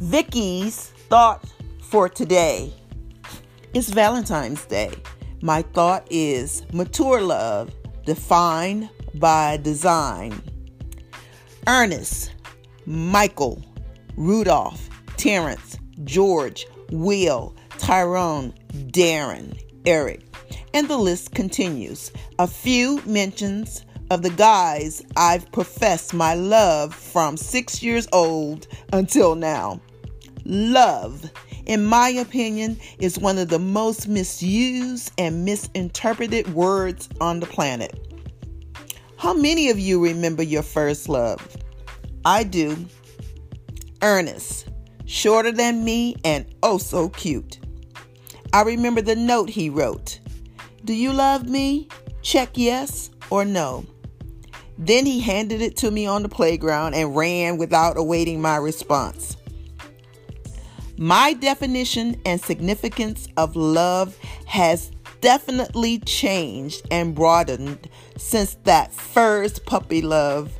Vicky's thought for today is Valentine's Day. My thought is mature love defined by design. Ernest, Michael, Rudolph, Terrence, George, Will, Tyrone, Darren, Eric, and the list continues. A few mentions of the guys I've professed my love from six years old until now. Love, in my opinion, is one of the most misused and misinterpreted words on the planet. How many of you remember your first love? I do. Ernest, shorter than me and oh so cute. I remember the note he wrote Do you love me? Check yes or no. Then he handed it to me on the playground and ran without awaiting my response. My definition and significance of love has definitely changed and broadened since that first puppy love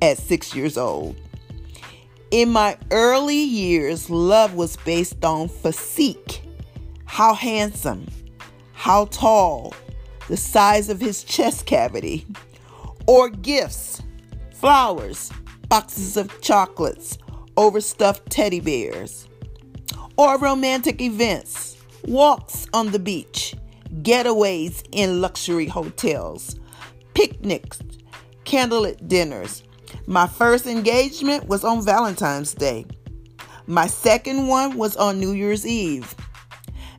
at six years old. In my early years, love was based on physique how handsome, how tall, the size of his chest cavity, or gifts, flowers, boxes of chocolates, overstuffed teddy bears, or romantic events, walks on the beach, getaways in luxury hotels, picnics, candlelit dinners. My first engagement was on Valentine's Day. My second one was on New Year's Eve.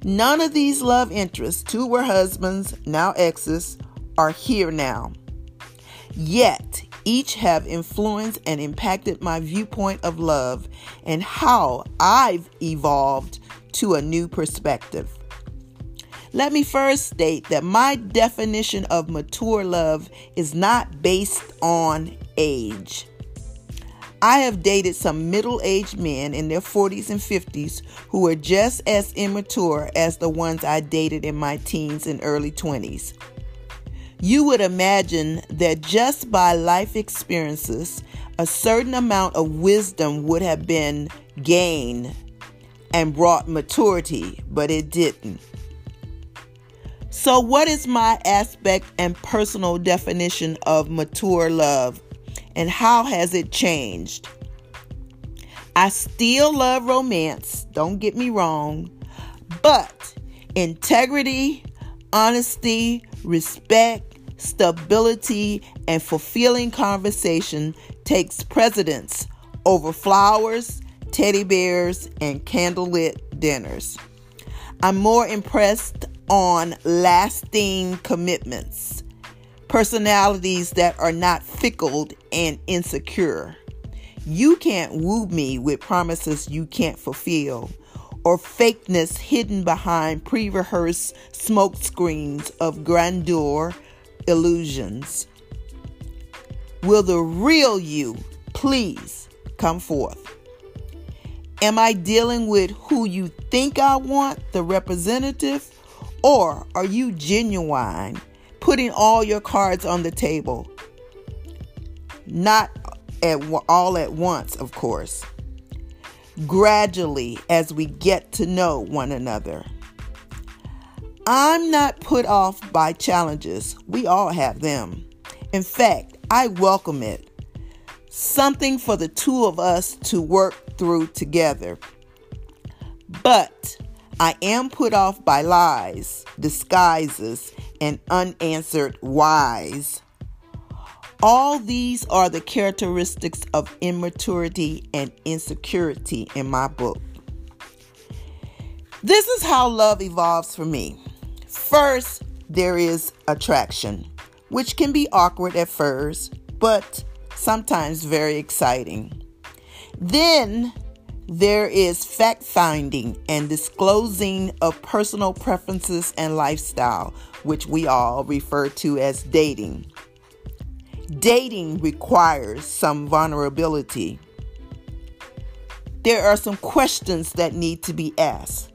None of these love interests, two were husbands, now exes, are here now. Yet, each have influenced and impacted my viewpoint of love and how I've evolved to a new perspective. Let me first state that my definition of mature love is not based on age. I have dated some middle aged men in their 40s and 50s who were just as immature as the ones I dated in my teens and early 20s. You would imagine that just by life experiences, a certain amount of wisdom would have been gained and brought maturity, but it didn't. So, what is my aspect and personal definition of mature love, and how has it changed? I still love romance, don't get me wrong, but integrity, honesty, respect, stability, and fulfilling conversation takes precedence over flowers, teddy bears, and candlelit dinners. I'm more impressed on lasting commitments, personalities that are not fickle and insecure. You can't woo me with promises you can't fulfill or fakeness hidden behind pre rehearsed smoke screens of grandeur illusions. Will the real you please come forth? Am I dealing with who you think I want, the representative, or are you genuine, putting all your cards on the table? Not at all at once, of course. Gradually, as we get to know one another. I'm not put off by challenges. We all have them. In fact, I welcome it. Something for the two of us to work through together. But I am put off by lies, disguises, and unanswered whys. All these are the characteristics of immaturity and insecurity in my book. This is how love evolves for me. First, there is attraction, which can be awkward at first, but sometimes very exciting. Then there is fact finding and disclosing of personal preferences and lifestyle, which we all refer to as dating. Dating requires some vulnerability. There are some questions that need to be asked.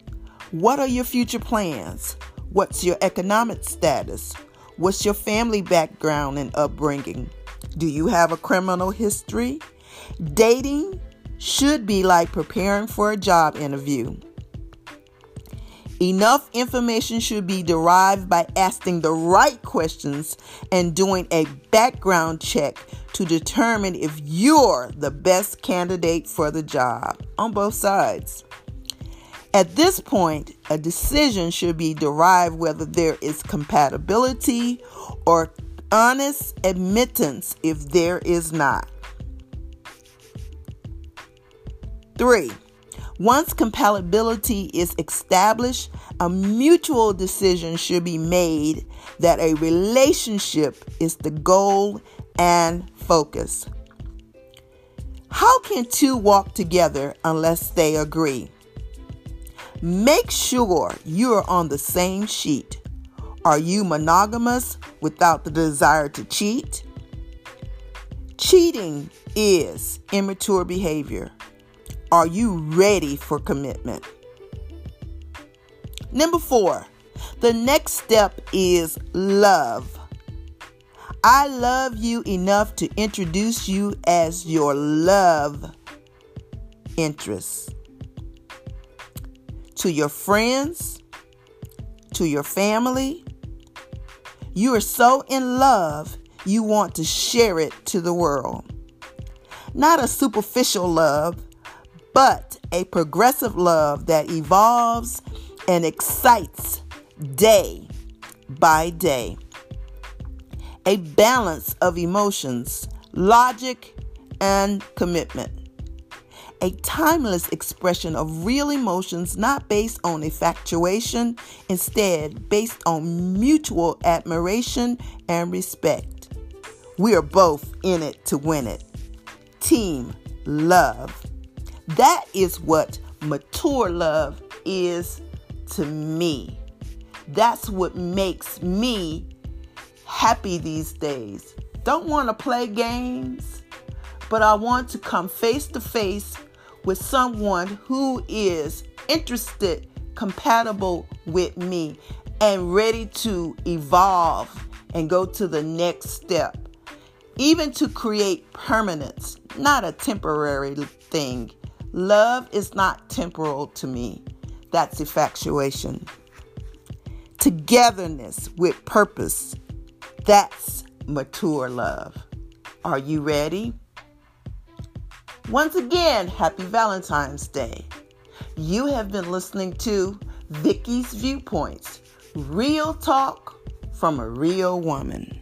What are your future plans? What's your economic status? What's your family background and upbringing? Do you have a criminal history? Dating should be like preparing for a job interview. Enough information should be derived by asking the right questions and doing a background check to determine if you're the best candidate for the job on both sides. At this point, a decision should be derived whether there is compatibility or honest admittance if there is not. Three, once compatibility is established, a mutual decision should be made that a relationship is the goal and focus. How can two walk together unless they agree? Make sure you are on the same sheet. Are you monogamous without the desire to cheat? Cheating is immature behavior. Are you ready for commitment? Number four, the next step is love. I love you enough to introduce you as your love interest. To your friends, to your family, you are so in love, you want to share it to the world. Not a superficial love, but a progressive love that evolves and excites day by day. A balance of emotions, logic, and commitment. A timeless expression of real emotions not based on infatuation, instead, based on mutual admiration and respect. We are both in it to win it. Team love. That is what mature love is to me. That's what makes me happy these days. Don't want to play games, but I want to come face to face with someone who is interested, compatible with me, and ready to evolve and go to the next step. Even to create permanence, not a temporary thing. Love is not temporal to me. That's infatuation. Togetherness with purpose. That's mature love. Are you ready? Once again, happy Valentine's Day. You have been listening to Vicky's Viewpoints, real talk from a real woman.